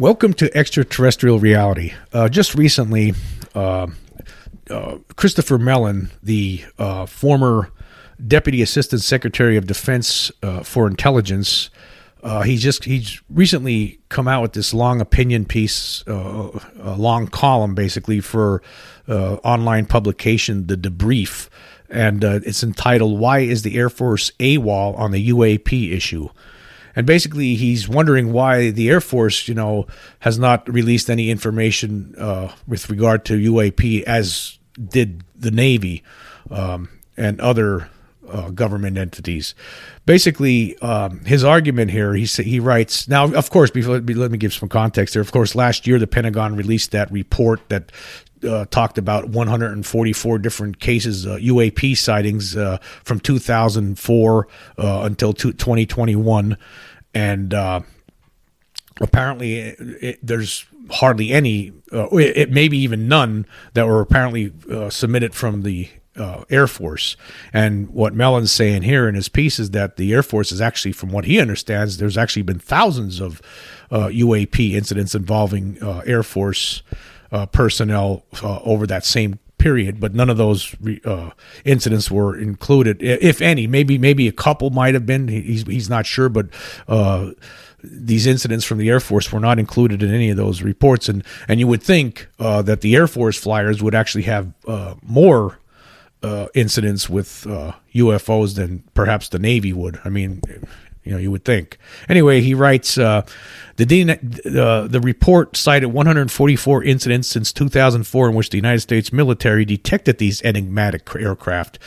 Welcome to Extraterrestrial Reality. Uh, just recently, uh, uh, Christopher Mellon, the uh, former Deputy Assistant Secretary of Defense uh, for Intelligence, uh, he just he's recently come out with this long opinion piece, a long column basically for online publication, The Debrief, and it's entitled "Why is the Air Force AWOL on the UAP issue?" And basically he's wondering why the Air Force, you know, has not released any information uh, with regard to UAP as did the Navy um, and other uh, government entities. Basically, um, his argument here, he he writes now. Of course, before, let me give some context there. Of course, last year the Pentagon released that report that uh, talked about 144 different cases, uh, UAP sightings uh, from 2004 uh, until 2021 and uh, apparently it, it, there's hardly any, uh, it, maybe even none that were apparently submitted from the uh, Air Force. And what Mellon's saying here in his piece is that the Air Force is actually, from what he understands, there's actually been thousands of UAP uh, incidents involving uh, Air Force personnel over that same period, but none of those uh, incidents were included, if any. Maybe maybe a couple might have been. He's he's not sure, but. Uh, these incidents from the Air Force were not included in any of those reports, and and you would think uh, that the Air Force flyers would actually have uh, more uh, incidents with UFOs uh, than perhaps the Navy would. I mean, you know, you would think. Anyway, he writes uh, the uh, the report cited 144 incidents since 2004 in which the United States military detected these enigmatic aircraft.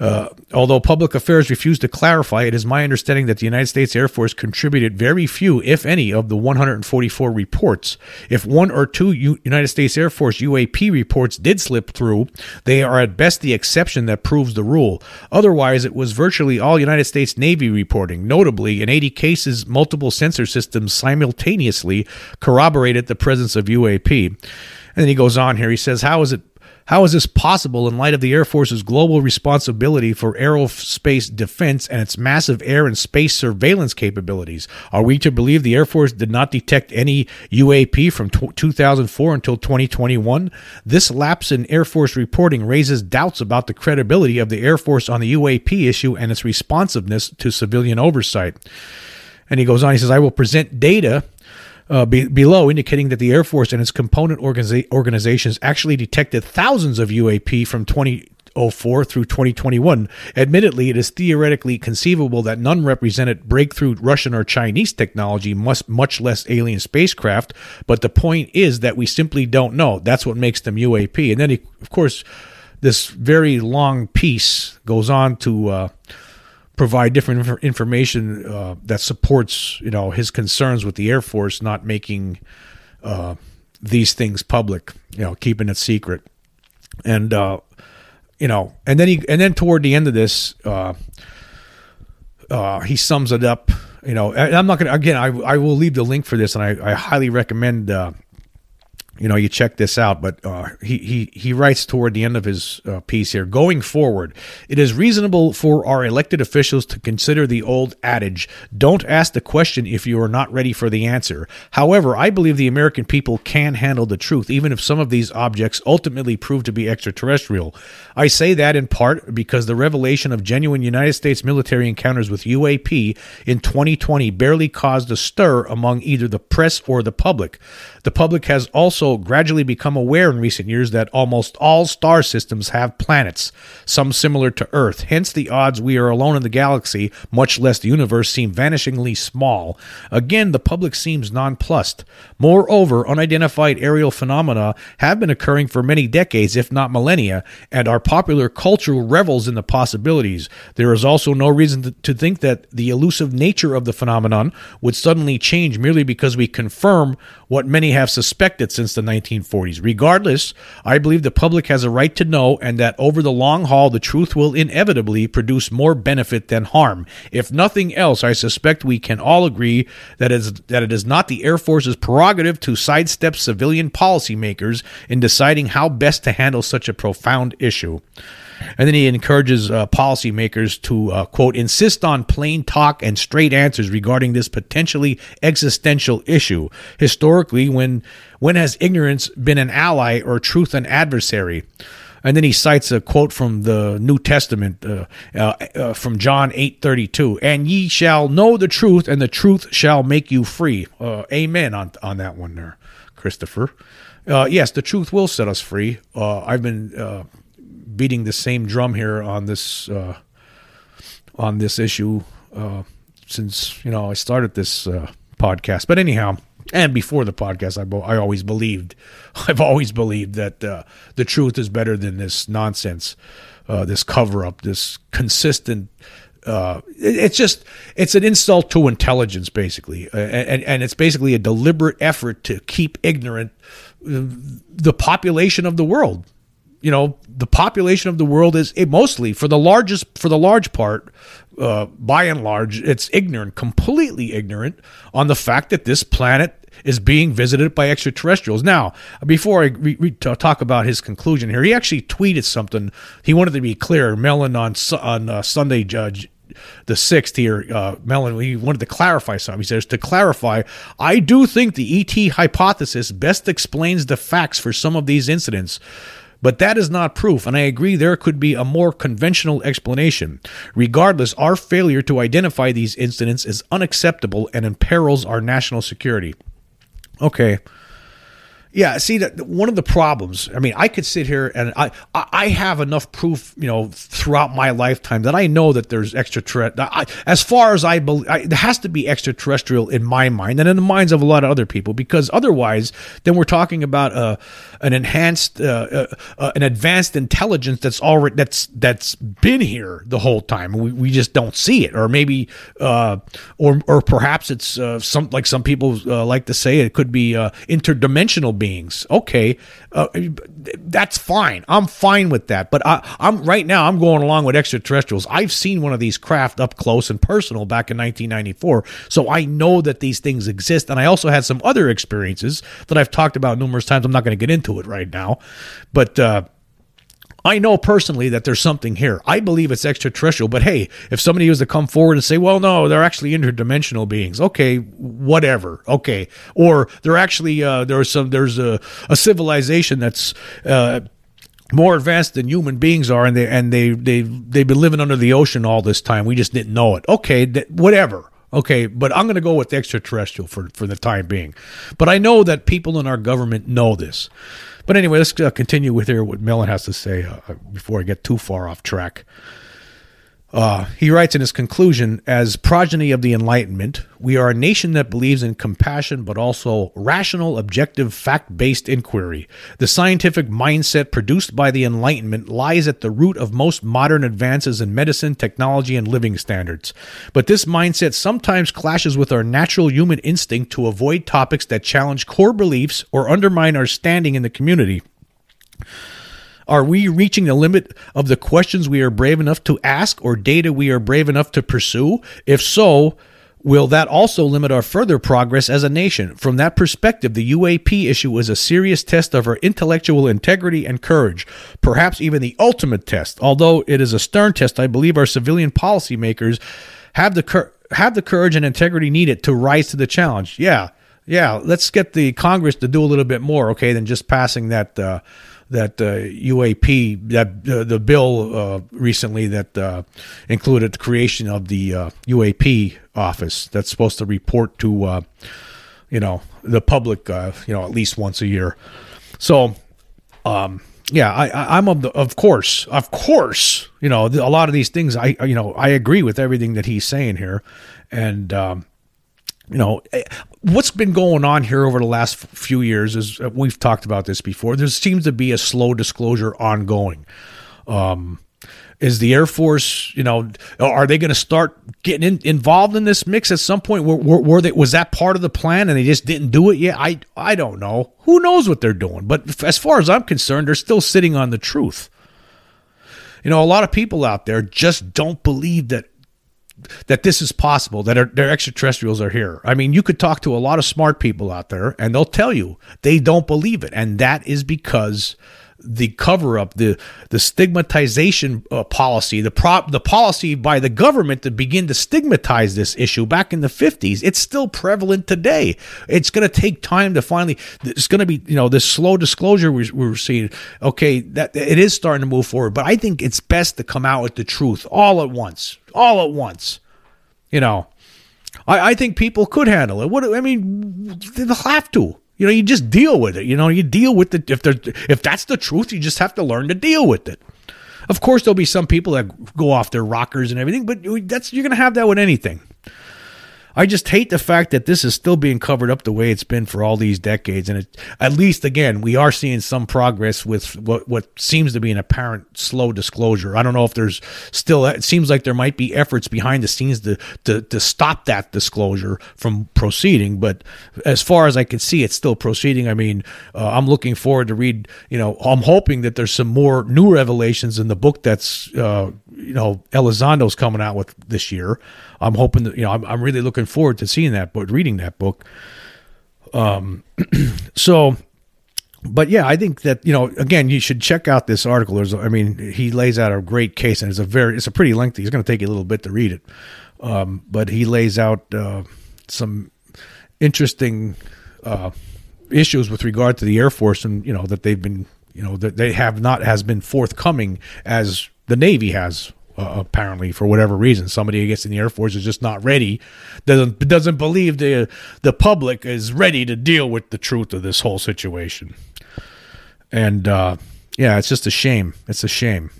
Uh, although public affairs refused to clarify, it is my understanding that the United States Air Force contributed very few, if any, of the 144 reports. If one or two U- United States Air Force UAP reports did slip through, they are at best the exception that proves the rule. Otherwise, it was virtually all United States Navy reporting. Notably, in 80 cases, multiple sensor systems simultaneously corroborated the presence of UAP. And then he goes on here. He says, How is it how is this possible in light of the Air Force's global responsibility for aerospace defense and its massive air and space surveillance capabilities? Are we to believe the Air Force did not detect any UAP from t- 2004 until 2021? This lapse in Air Force reporting raises doubts about the credibility of the Air Force on the UAP issue and its responsiveness to civilian oversight. And he goes on, he says, I will present data uh, be, below, indicating that the Air Force and its component organiza- organizations actually detected thousands of UAP from 2004 through 2021. Admittedly, it is theoretically conceivable that none represented breakthrough Russian or Chinese technology, much, much less alien spacecraft. But the point is that we simply don't know. That's what makes them UAP. And then, he, of course, this very long piece goes on to. Uh, provide different inf- information uh, that supports you know his concerns with the Air Force not making uh, these things public, you know, keeping it secret, and uh, you know, and then he and then toward the end of this, uh, uh, he sums it up. You know, I'm not gonna again. I I will leave the link for this, and I, I highly recommend uh, you know, you check this out. But uh, he he he writes toward the end of his uh, piece here. Going forward, it is reasonable for our elected officials to consider the old adage: "Don't ask the question if you are not ready for the answer." However, I believe the American people can handle the truth, even if some of these objects ultimately prove to be extraterrestrial. I say that in part because the revelation of genuine United States military encounters with UAP in 2020 barely caused a stir among either the press or the public. The public has also gradually become aware in recent years that almost all star systems have planets, some similar to Earth. Hence, the odds we are alone in the galaxy, much less the universe, seem vanishingly small. Again, the public seems nonplussed. Moreover, unidentified aerial phenomena have been occurring for many decades, if not millennia, and our popular culture revels in the possibilities. There is also no reason to, think that the elusive nature of the phenomenon would suddenly change merely because we confirm what many have suspected since the 1940s. Regardless, I believe the public has a right to know and that over the long haul, the truth will inevitably produce more benefit than harm. If nothing else, I suspect we can all agree that is, that it is not the Air Force's prerogative to sidestep civilian policymakers in deciding how best to handle such a profound issue. And then he encourages uh, policymakers to, uh, quote, insist on plain talk and straight answers regarding this potentially existential issue. Historically, when, when has ignorance been an ally or truth an adversary? And then he cites a quote from the New Testament uh, uh, uh, from John eight thirty two, and ye shall know the truth, and the truth shall make you free. Uh, amen on on that one there, Christopher. Uh, yes, the truth will set us free. Uh, I've been beating the same drum here on this on this issue since you know I started this podcast. But anyhow, and before the podcast, I, I always believed, I've always believed that uh, the truth is better than this nonsense, uh, this cover up, this consistent. Uh, it, it's just it's an insult to intelligence, basically, and and it's basically a deliberate effort to keep ignorant uh, the population of the world. You know, the population of the world is mostly for the largest for the large part uh, by and large, it's ignorant, completely ignorant on the fact that this planet is being visited by extraterrestrials. Now, before I re- re- talk about his conclusion here, he actually tweeted something. He wanted to be clear. Mellon on on uh, Sunday, Judge the sixth here, uh, Mellon, he wanted to clarify something. He says, to clarify, I do think the ET hypothesis best explains the facts for some of these incidents. But that is not proof, and I agree there could be a more conventional explanation. Regardless, our failure to identify these incidents is unacceptable and imperils our national security. Okay. Yeah, see that one of the problems. I mean, I could sit here and I I have enough proof, you know, throughout my lifetime that I know that there's extraterrestrial. As far as I believe, there has to be extraterrestrial in my mind and in the minds of a lot of other people, because otherwise, then we're talking about uh, an enhanced, uh, uh, uh, an advanced intelligence that's already that's that's been here the whole time. We we just don't see it, or maybe, uh, or or perhaps it's some like some people like to say it could be interdimensional beings. Okay, uh, that's fine. I'm fine with that. But I, am right now. I'm going along with extraterrestrials. I've seen one of these craft up close and personal back in 1994, so I know that these things exist. And I also had some other experiences that I've talked about numerous times. I'm not going to get into it right now, but. Uh, I know personally that there's something here. I believe it's extraterrestrial, but hey, if somebody was to come forward and say, well, no, they're actually interdimensional beings, okay, whatever, okay. Or they're actually, uh, there's some, there's a, a civilization that's, uh, more advanced than human beings are, and they and they they they've been living under the ocean all this time. We just didn't know it. Okay, th- whatever. Okay, but I'm going to go with extraterrestrial for for the time being. But I know that people in our government know this. But anyway, let's uh, continue with here what Mellon has to say uh, uh, before I get too far off track. Uh, he writes in his conclusion As progeny of the Enlightenment, we are a nation that believes in compassion but also rational, objective, fact based inquiry. The scientific mindset produced by the Enlightenment lies at the root of most modern advances in medicine, technology, and living standards. But this mindset sometimes clashes with our natural human instinct to avoid topics that challenge core beliefs or undermine our standing in the community. Are we reaching the limit of the questions we are brave enough to ask or data we are brave enough to pursue? If so, will that also limit our further progress as a nation? From that perspective, the UAP issue is a serious test of our intellectual integrity and courage, perhaps even the ultimate test. Although it is a stern test, I believe our civilian policymakers have the have the courage and integrity needed to rise to the challenge. Yeah, yeah. Let's get the Congress to do a little bit more, okay, than just passing that. Uh, that uh, UAP that uh, the bill uh, recently that uh, included the creation of the UAP uh, office that's supposed to report to uh, you know the public you know at least once a year. So um, yeah, I, am of the, of course, of course, you know, a lot of these things. I, you know, I agree with everything that he's saying here, and um, you know, eh, what's been going on here over the last few years is uh, we've talked about this before. There seems to be a slow disclosure ongoing. Um, is the Air Force, you know, are they going to start getting in, involved in this mix at some point? Were, were, were, they, was that part of the plan and they just didn't do it yet? I, I don't know. Who knows what they're doing? But as far as I'm concerned, they're still sitting on the truth. You know, a lot of people out there just don't believe that that this is possible, that are, their extraterrestrials are here. I mean, you could talk to a lot of smart people out there, and they'll tell you they don't believe it, and that is because the cover up, the the stigmatization uh, policy, the prop the policy by the government to begin to stigmatize this issue back in the 50s. It's still prevalent today. It's going to take time to finally it's going to be, you know, this slow disclosure we're, we're seeing. Okay, that it is starting to move forward, but I think it's best to come out with the truth all at once. All at once. You know, I, I think people could handle it. What I mean, they'll have to. You know, you just deal with it. You know, you deal with it. If if that's the truth, you just have to learn to deal with it. Of course, there'll be some people that go off their rockers and everything, but that's you're going to have that with anything. I just hate the fact that this is still being covered up the way it's been for all these decades. And it, at least, again, we are seeing some progress with what, what seems to be an apparent slow disclosure. I don't know if there's still, it seems like there might be efforts behind the scenes to, to, to stop that disclosure from proceeding. But as far as I can see, it's still proceeding. I mean, uh, I'm looking forward to read, you know, I'm hoping that there's some more new revelations in the book that's, uh, you know, Elizondo's coming out with this year. I'm hoping that, you know, I'm, I'm really looking forward to seeing that book, reading that book. Um, so, but yeah, I think that you know, again, you should check out this article. There's, I mean, he lays out a great case, and it's a very, it's a pretty lengthy. It's going to take you a little bit to read it, um, but he lays out uh, some interesting uh, issues with regard to the Air Force, and you know that they've been, you know, that they have not has been forthcoming as the Navy has uh, apparently for whatever reason somebody who gets in the air force is just not ready doesn't doesn't believe the the public is ready to deal with the truth of this whole situation. And uh, yeah it's just a shame. It's a shame.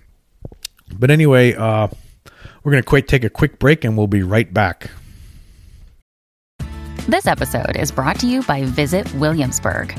But anyway uh, we're going to take a quick break and we'll be right back. This episode is brought to you by visit williamsburg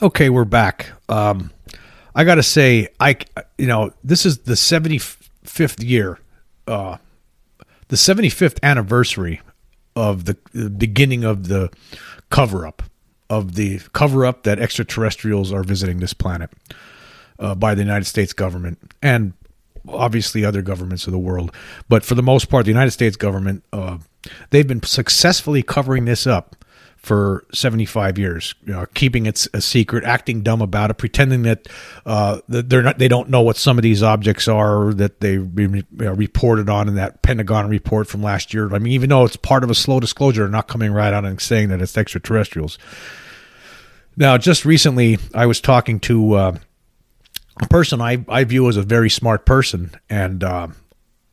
Okay, we're back. Um, I got to say, I you know this is the seventy fifth year, uh, the seventy fifth anniversary of the, the beginning of the cover up of the cover up that extraterrestrials are visiting this planet uh, by the United States government and obviously other governments of the world. But for the most part, the United States government uh, they've been successfully covering this up for 75 years, you know, keeping it a secret, acting dumb about it, pretending that uh, they're not, they don't know what some of these objects are that they know, reported on in that Pentagon report from last year. I mean, even though it's part of a slow disclosure, they're not coming right out and saying that it's extraterrestrials. Now, just recently, I was talking to uh, a person I, I view as a very smart person, and uh,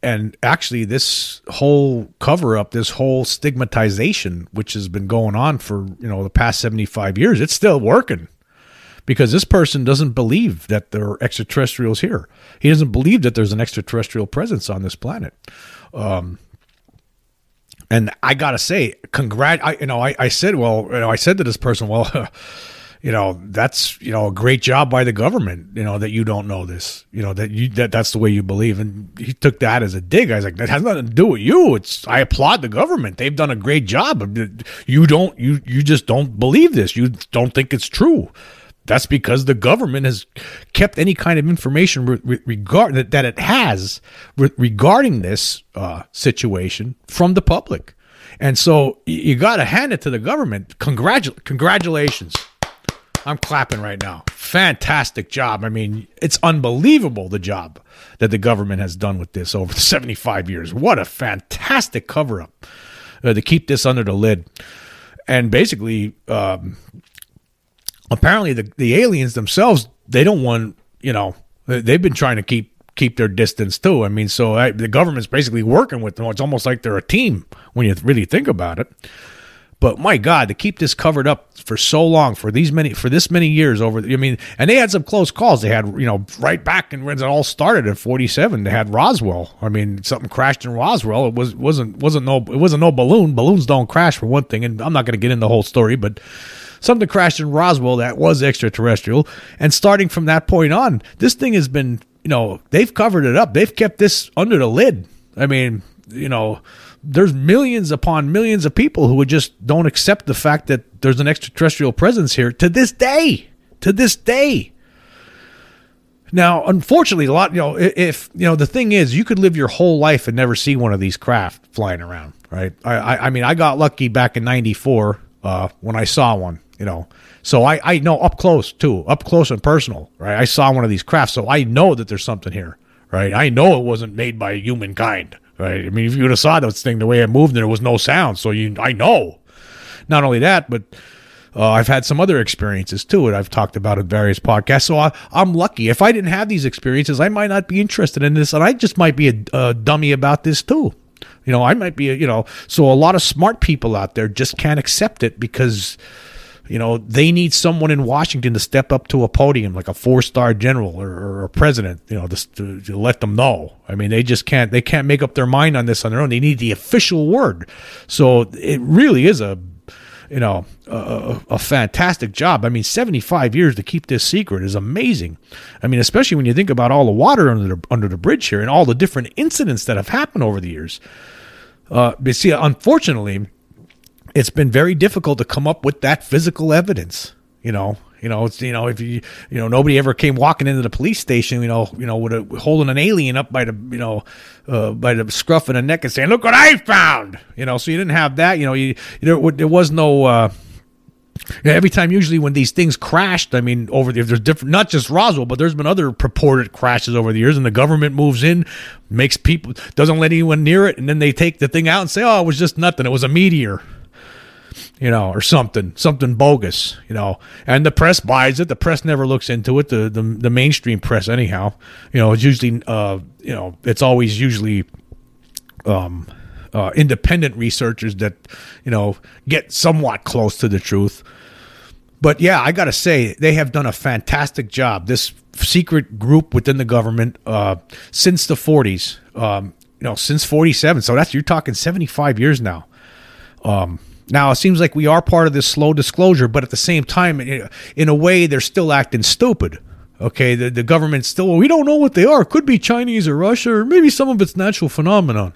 and actually this whole cover up this whole stigmatization which has been going on for you know the past 75 years it's still working. Because this person doesn't believe that there are extraterrestrials here. He doesn't believe that there's an extraterrestrial presence on this planet. Um, and i gotta say congrat I, you know I, I said well you know i said to this person well you know that's you know a great job by the government you know that you don't know this you know that you that that's the way you believe and he took that as a dig i was like that has nothing to do with you it's i applaud the government they've done a great job you don't you you just don't believe this you don't think it's true that's because the government has kept any kind of information re- regard that, that it has re- regarding this uh, situation from the public. And so you got to hand it to the government. Congratu- congratulations. I'm clapping right now. Fantastic job. I mean, it's unbelievable the job that the government has done with this over 75 years. What a fantastic cover up uh, to keep this under the lid. And basically, um, apparently the, the aliens themselves they don't want you know they've been trying to keep keep their distance too i mean so I, the government's basically working with them it's almost like they're a team when you really think about it but my god to keep this covered up for so long for these many for this many years over i mean and they had some close calls they had you know right back and when it all started at 47 they had roswell i mean something crashed in roswell it was wasn't wasn't no it wasn't no balloon balloons don't crash for one thing and i'm not going to get in the whole story but something crashed in Roswell that was extraterrestrial. And starting from that point on, this thing has been, you know, they've covered it up. They've kept this under the lid. I mean, you know, there's millions upon millions of people who just don't accept the fact that there's an extraterrestrial presence here to this day. To this day. Now, unfortunately, a lot, you know, if, you know, the thing is, you could live your whole life and never see one of these craft flying around, right? I, I, I mean, I got lucky back in 94 uh, when I saw one you know. So I, I know up close too, up close and personal, right? I saw one of these crafts, so I know that there's something here, right? I know it wasn't made by humankind, right? I mean, if you would have saw this thing the way it moved, there was no sound, so you, I know. Not only that, but uh, I've had some other experiences too, and I've talked about in various podcasts. So I, am lucky. If I didn't have these experiences, I might not be interested in this, and I just might be a, a dummy about this too. You know, I might be, a, you know, so a lot of smart people out there just can't accept it because you know, they need someone in Washington to step up to a podium, like a four-star general or, or a president, you know, to, to, to, let them know. I mean, they just can't they can't make up their mind on this on their own. They need the official word. So it really is a you know a, a fantastic job. I mean, 75 years to keep this secret is amazing. I mean, especially when you think about all the water under the under the bridge here and all the different incidents that have happened over the years. Uh, but see, unfortunately it's been very difficult to come up with that physical evidence. You know, you know, it's you know, if you you know, nobody ever came walking into the police station, you know, you know, with a, holding an alien up by the you know, uh, by the scruff of the neck and saying, "Look what I found." You know, so you didn't have that. You know, you there, there was no. Uh, every time, usually when these things crashed, I mean, over the, there's different, not just Roswell, but there's been other purported crashes over the years, and the government moves in, makes people, doesn't let anyone near it, and then they take the thing out and say, oh, it was just nothing, it was a meteor you know, or something, something bogus, you know. And the press buys it. The press never looks into it. The the, the mainstream press, anyhow, you know, it's usually, uh, you know, it's always usually, um, uh, independent researchers that, you know, get somewhat close to the truth. But yeah, I got to say, they have done a fantastic job. This secret group within the government, uh, since the 40s, um, you know, since 47. So that's, you're talking 75 years now. Um, now, it seems like we are part of this slow disclosure, but at the same time, in a way, they're still acting stupid. Okay, the, the government still, well, we don't know what they are. It could be Chinese or Russia, or maybe some of it's natural phenomenon.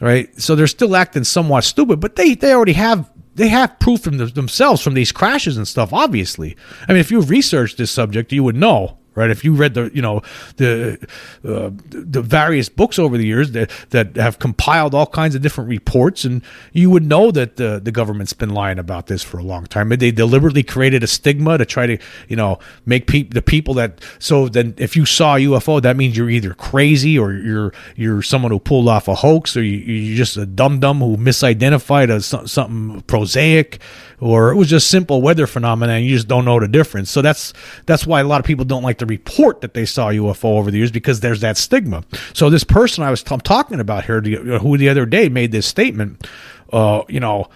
Right? So they're still acting somewhat stupid, but they, they already have they have proof from themselves from these crashes and stuff obviously i mean if you've researched this subject you would know right? If you read the, you know, the uh, the various books over the years that that have compiled all kinds of different reports, and you would know that the the government's been lying about this for a long time. They deliberately created a stigma to try to, you know, make people the people that so then if you saw UFO, that means you're either crazy or you're you're someone who pulled off a hoax, or you, are just a dum dum who misidentified as something prosaic or it was just simple weather phenomena and you just don't know the difference. So that's that's why a lot of people don't like to report that they saw UFO over the years because there's that stigma. So this person I was t- talking about here, who the other day made this statement, uh, you know,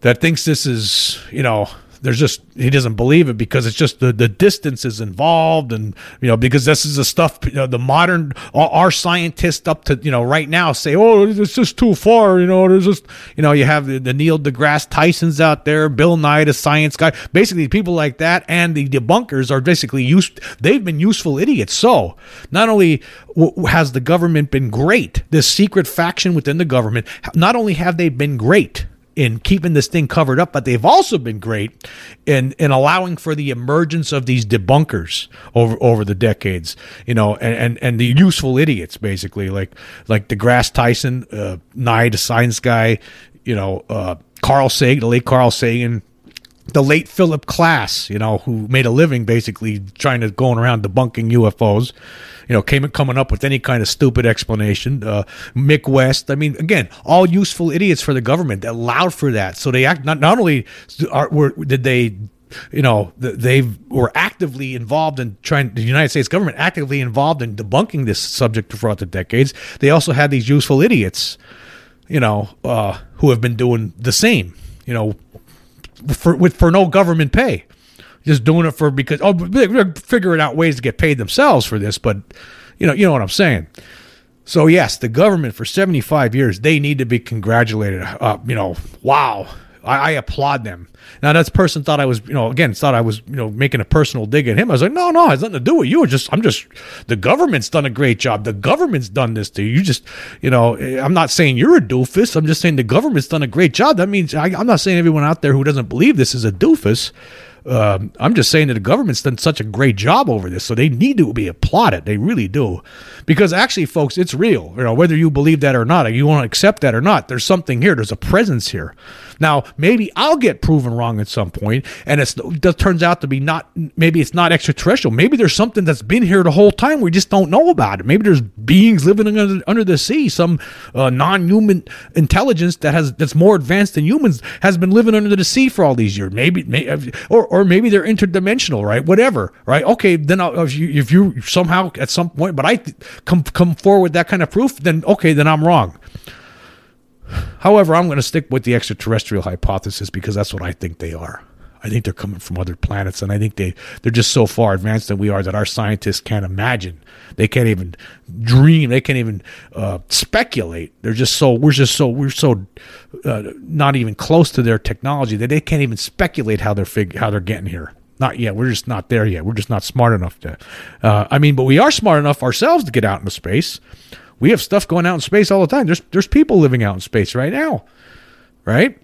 that thinks this is, you know, there's just he doesn't believe it because it's just the the distance is involved and you know because this is the stuff you know, the modern our scientists up to you know right now say oh it's just too far you know there's just you know you have the, the Neil deGrasse Tyson's out there Bill Nye the science guy basically people like that and the debunkers are basically used they've been useful idiots. So not only has the government been great this secret faction within the government not only have they been great in keeping this thing covered up, but they've also been great in in allowing for the emergence of these debunkers over over the decades. You know, and and, and the useful idiots basically, like like deGrasse Tyson, uh, Nye, the science guy. You know, uh, Carl Sagan, the late Carl Sagan, the late Philip Klass, you know, who made a living basically trying to going around debunking UFOs, you know, came coming up with any kind of stupid explanation. Uh, Mick West, I mean, again, all useful idiots for the government that allowed for that. So they act not not only are, were did they you know they were actively involved in trying the united states government actively involved in debunking this subject throughout the decades they also had these useful idiots you know uh, who have been doing the same you know for with for no government pay, just doing it for because oh they're figuring out ways to get paid themselves for this, but you know you know what I'm saying. So yes, the government for 75 years they need to be congratulated. Uh, you know, wow, I, I, applaud them. Now that person thought I was, you know, again thought I was, you know, making a personal dig at him. I was like, no, no, it has nothing to do with you. It's just, I'm just, the government's done a great job. The government's done this to you. You just, you know, I'm not saying you're a doofus. I'm just saying the government's done a great job. That means I, I'm not saying everyone out there who doesn't believe this is a doofus. Um, I'm just saying that the government's done such a great job over this, so they need to be applauded. They really do, because actually, folks, it's real. You know, whether you believe that or not, or you want to accept that or not, there's something here. There's a presence here. Now, maybe I'll get proven wrong at some point, and it turns out to be not. Maybe it's not extraterrestrial. Maybe there's something that's been here the whole time. We just don't know about it. Maybe there's beings living under, under the sea, some uh, non-human intelligence that has that's more advanced than humans has been living under the sea for all these years. Maybe, maybe or or maybe they're interdimensional, right? Whatever, right? Okay, then I'll, if you if you somehow at some point, but I come come forward that kind of proof, then okay, then I'm wrong. However, I'm going to stick with the extraterrestrial hypothesis because that's what I think they are. I think they're coming from other planets, and I think they they're just so far advanced than we are that our scientists can't imagine. They can't even dream. They can't even uh, speculate. They're just so we're just so we're so uh, not even close to their technology that they can't even speculate how they're fig- how they're getting here. Not yet. We're just not there yet. We're just not smart enough to. Uh, I mean, but we are smart enough ourselves to get out into space. We have stuff going out in space all the time. There's there's people living out in space right now, right?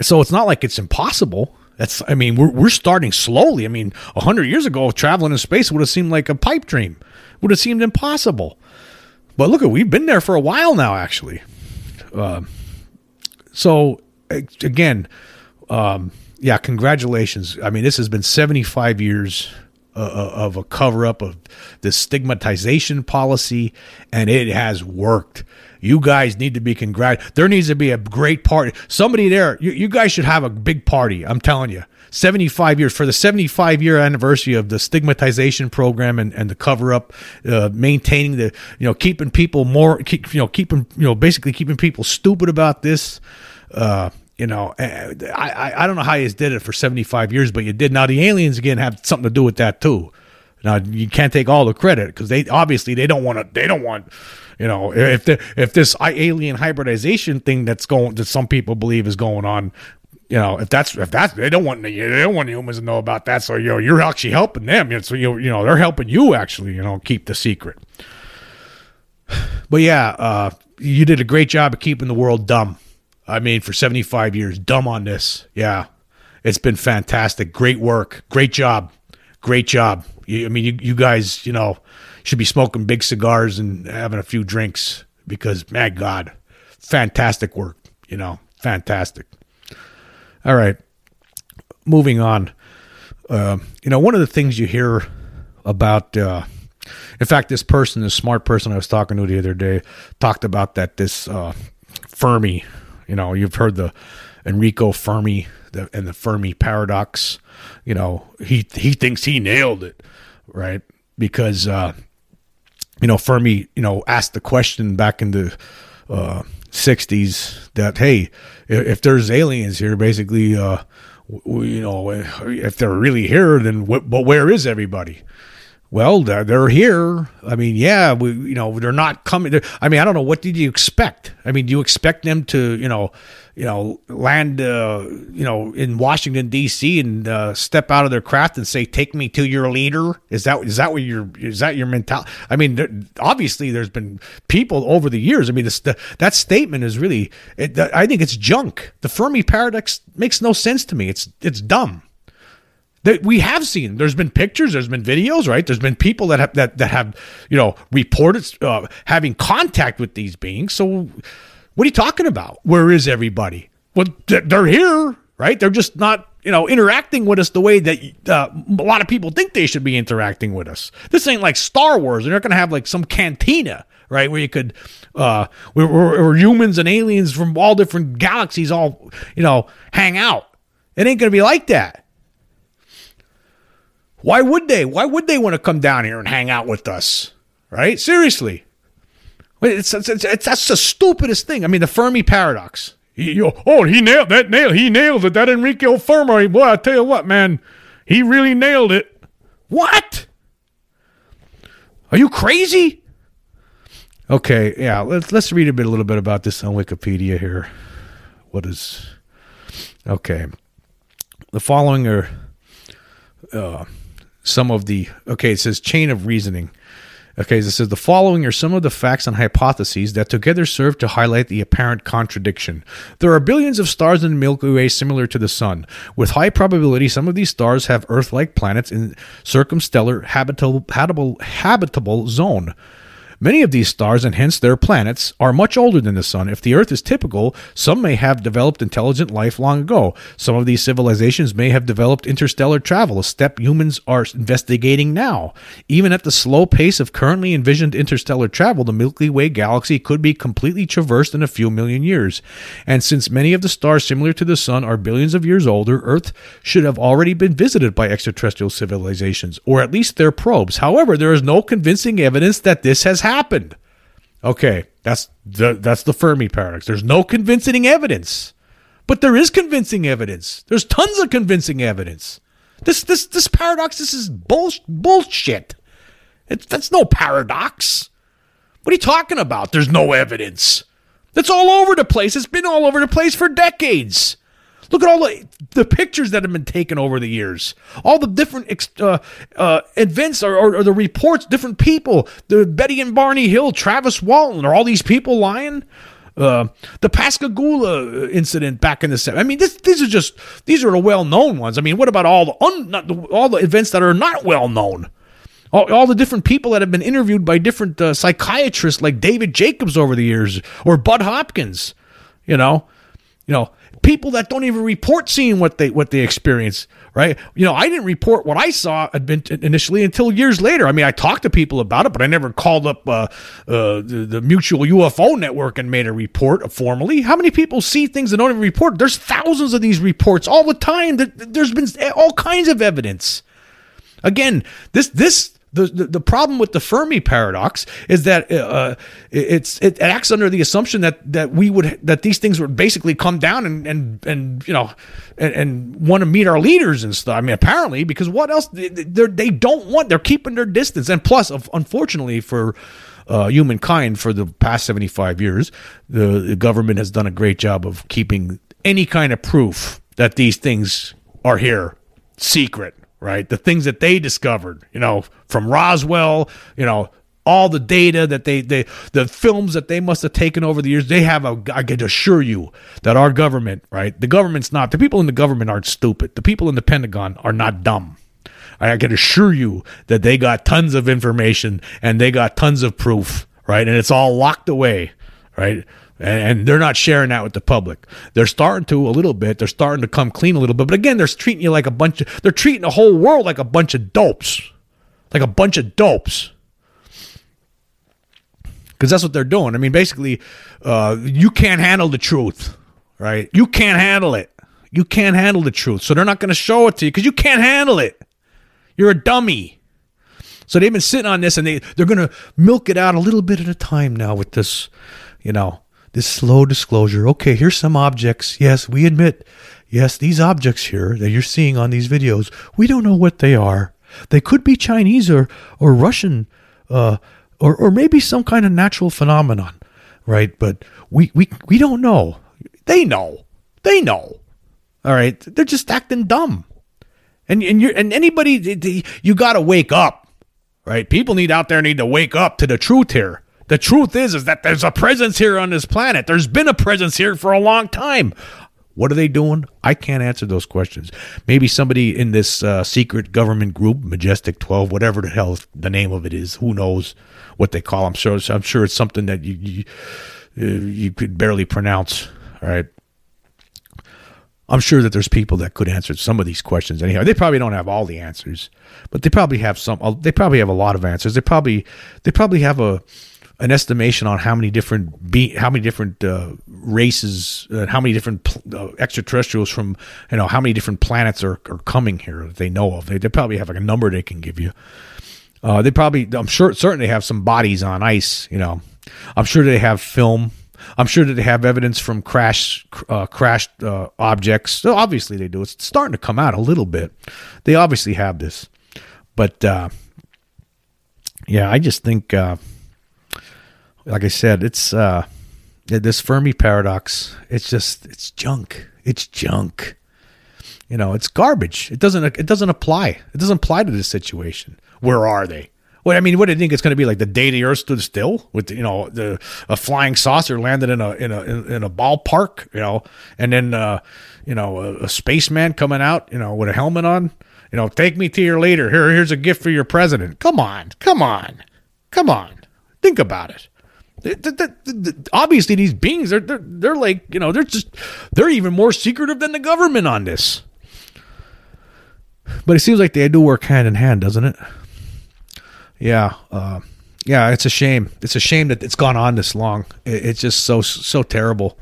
So it's not like it's impossible. That's I mean we're we're starting slowly. I mean, hundred years ago, traveling in space would have seemed like a pipe dream. Would have seemed impossible. But look, at we've been there for a while now, actually. Uh, so again, um, yeah, congratulations. I mean, this has been 75 years uh, uh, of a cover up of the stigmatization policy, and it has worked. You guys need to be congrat. There needs to be a great party. Somebody there, you, you guys should have a big party. I'm telling you. 75 years for the 75 year anniversary of the stigmatization program and, and the cover up uh, maintaining the you know keeping people more keep, you know keeping you know basically keeping people stupid about this uh, you know, eh, I, I don't know how you did it for 75 years, but you did. Now the aliens again have something to do with that too. Now you can't take all the credit because they obviously they don't want to. They don't want, you know, if the if this alien hybridization thing that's going that some people believe is going on, you know, if that's if that's they don't want they don't want humans to know about that. So you know, you're actually helping them. So you you know they're helping you actually you know keep the secret. But yeah, uh, you did a great job of keeping the world dumb. I mean, for 75 years, dumb on this. Yeah. It's been fantastic. Great work. Great job. Great job. I mean, you, you guys, you know, should be smoking big cigars and having a few drinks because, my God, fantastic work. You know, fantastic. All right. Moving on. Uh, you know, one of the things you hear about, uh, in fact, this person, this smart person I was talking to the other day, talked about that this uh, Fermi you know, you've heard the Enrico Fermi the, and the Fermi paradox. You know, he he thinks he nailed it, right? Because uh, you know Fermi, you know, asked the question back in the uh, '60s that hey, if, if there's aliens here, basically, uh, you know, if they're really here, then wh- but where is everybody? Well, they're, they're here. I mean, yeah, we, you know, they're not coming. They're, I mean, I don't know. What did you expect? I mean, do you expect them to, you know, you know, land, uh, you know, in Washington D.C. and uh, step out of their craft and say, "Take me to your leader"? Is that is that what your is that your mentality? I mean, there, obviously, there's been people over the years. I mean, this, the, that statement is really. It, I think it's junk. The Fermi paradox makes no sense to me. It's it's dumb that we have seen. There's been pictures, there's been videos, right? There's been people that have that that have you know reported uh, having contact with these beings. So, what are you talking about? Where is everybody? Well, they're here, right? They're just not you know interacting with us the way that uh, a lot of people think they should be interacting with us. This ain't like Star Wars. They're not going to have like some cantina right? Where you could, uh, where, where, humans and aliens from all different galaxies all, you know, hang out. It ain't going to be like that. Why would they? Why would they want to come down here and hang out with us? Right? Seriously. It's, it's, it's, that's the stupidest thing. I mean, the Fermi paradox. He, oh, he nailed that nail. He nailed it. That Enrico Fermi. Boy, I tell you what, man, he really nailed it. What? Are you crazy? Okay, yeah. Let's let's read a bit, a little bit about this on Wikipedia here. What is? Okay, the following are. Uh, some of the okay it says chain of reasoning. Okay it says the following are some of the facts and hypotheses that together serve to highlight the apparent contradiction. There are billions of stars in the milky way similar to the sun. With high probability some of these stars have earth-like planets in circumstellar habitable habitable, habitable zone Many of these stars, and hence their planets, are much older than the Sun. If the Earth is typical, some may have developed intelligent life long ago. Some of these civilizations may have developed interstellar travel, a step humans are investigating now. Even at the slow pace of currently envisioned interstellar travel, the Milky Way galaxy could be completely traversed in a few million years. And since many of the stars similar to the Sun are billions of years older, Earth should have already been visited by extraterrestrial civilizations, or at least their probes. However, there is no convincing evidence that this has happened. Okay, that's the that's the Fermi paradox. There's no convincing evidence. But there is convincing evidence. There's tons of convincing evidence. This this this paradox this is bull, bullshit. It's that's no paradox. What are you talking about? There's no evidence. That's all over the place. It's been all over the place for decades. Look at all the, the pictures that have been taken over the years. All the different uh, uh, events or, or, or, the reports, different people. The Betty and Barney Hill, Travis Walton. Are all these people lying? Uh, the Pascagoula incident back in the 70s. I mean, this, these are just these are the well-known ones. I mean, what about all the, un, the all the events that are not well known? All, all, the different people that have been interviewed by different uh, psychiatrists like David Jacobs over the years or Bud Hopkins. You know, you know, people that don't even report seeing what they what they experience right? You know i didn't report what i saw initially until years later. I mean i talked to people about it but i never called up uh, uh, the, the, mutual ufo network and made a report formally. How many people see things and don't even report? There's thousands of these reports all the time. There's been all kinds of evidence. Again this this the, the, problem with the Fermi paradox is that uh, it's it acts under the assumption that that we would that these things would basically come down and and and you know and, and want to meet our leaders and stuff. I mean, apparently because what else they they don't want they're keeping their distance and plus, unfortunately for. Uh, humankind for the past 75 years, the, the government has done a great job of keeping any kind of proof that these things are here secret right? The things that they discovered, you know, from Roswell, you know, all the data that they, they the films that they must have taken over the years, they have a I can assure you that our government, right? The government's not the people in the government aren't stupid. The people in the Pentagon are not dumb. I can assure you that they got tons of information and they got tons of proof, right? And it's all locked away, right? And they're not sharing that with the public. They're starting to a little bit. They're starting to come clean a little bit, but again, they're treating you like a bunch of. They're treating the whole world like a bunch of dopes, like a bunch of dopes. Because that's what they're doing. I mean, basically, uh, you can't handle the truth, right? You can't handle it. You can't handle the truth, so they're not going to show it to you because you can't handle it. You're a dummy. So they've been sitting on this, and they they're going to milk it out a little bit at a time now with this, you know this slow disclosure. Okay, here's some objects. Yes, we admit, yes, these objects here that you're seeing on these videos, we don't know what they are. They could be Chinese or or Russian, uh, or or maybe some kind of natural phenomenon, right? But we we we don't know. They know. They know. All right. They're just acting dumb. And and you're, and anybody you got to wake up, right? People need out there need to wake up to the truth here. The truth is is that there's a presence here on this planet. There's been a presence here for a long time. What are they doing? I can't answer those questions. Maybe somebody in this uh, secret government group, Majestic Twelve, whatever the hell the name of it is, who knows what they call. Them. I'm sure. I'm sure it's something that you you, uh, you could barely pronounce. All right. I'm sure that there's people that could answer some of these questions. Anyhow, they probably don't have all the answers, but they probably have some. They probably have a lot of answers. They probably they probably have a an estimation on how many different be how many different uh, races, uh, how many different pl- uh, extraterrestrials from you know how many different planets are, are coming here that they know of. They, they probably have like a number they can give you. Uh, they probably, I'm sure, certainly have some bodies on ice. You know, I'm sure they have film. I'm sure that they have evidence from crash uh, crashed uh, objects. So obviously they do. It's starting to come out a little bit. They obviously have this, but yeah, I just think like I said, it's uh, this Fermi paradox. It's just it's junk. It's junk. You know, it's garbage. It doesn't it doesn't apply. It doesn't apply to this situation. Where are they? What I mean, what do you think it's going to be like the day the Earth stood still with you know the a flying saucer landed in a in a in a ballpark, you know, and then uh, you know a, a spaceman coming out, you know, with a helmet on, you know, take me to your leader. Here, here's a gift for your president. Come on, come on, come on. Think about it obviously these beings are they're, they're like you know they're just they're even more secretive than the government on this. But it seems like they do work hand in hand doesn't it? Yeah uh, yeah it's a shame. It's a shame that it's gone on this long. It, it's just so so terrible.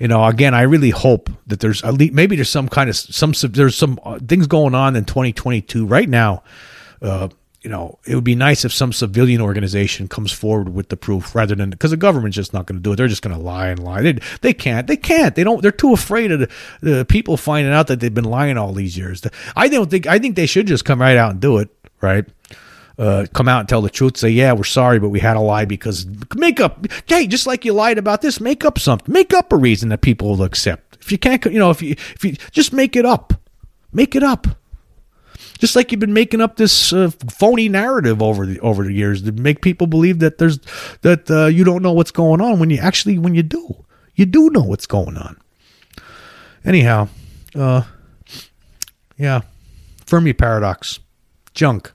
You know again i really hope that there's at least maybe there's some kind of some there's some uh, things going on in 2022 right now uh, you know, it would be nice if some civilian organization comes forward with the proof rather than because the government's just not going to do it. They're just going to lie and lie. They, they can't. They can't. They don't. They're too afraid of the, the, people finding out that they've been lying all these years. I don't think. I think they should just come right out and do it. Right. Uh, come out and tell the truth. Say, yeah, we're sorry, but we had a lie because make up. Hey, just like you lied about this, make up something. Make up a reason that people will accept. If you can't, you know, if you if you just make it up, make it up. Just like you've been making up this uh, phony narrative over the over the years to make people believe that there's that uh, you don't know what's going on when you actually when you do you do know what's going on. Anyhow, uh, yeah, Fermi paradox, junk.